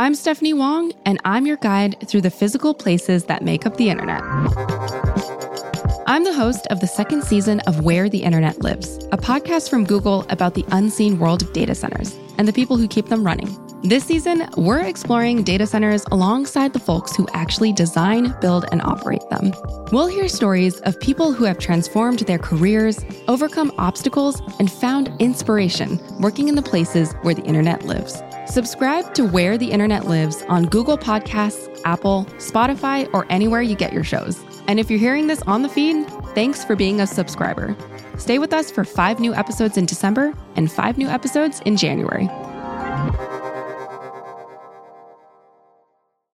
I'm Stephanie Wong, and I'm your guide through the physical places that make up the internet. I'm the host of the second season of Where the Internet Lives, a podcast from Google about the unseen world of data centers and the people who keep them running. This season, we're exploring data centers alongside the folks who actually design, build, and operate them. We'll hear stories of people who have transformed their careers, overcome obstacles, and found inspiration working in the places where the internet lives. Subscribe to Where the Internet Lives on Google Podcasts, Apple, Spotify, or anywhere you get your shows. And if you're hearing this on the feed, thanks for being a subscriber. Stay with us for five new episodes in December and five new episodes in January.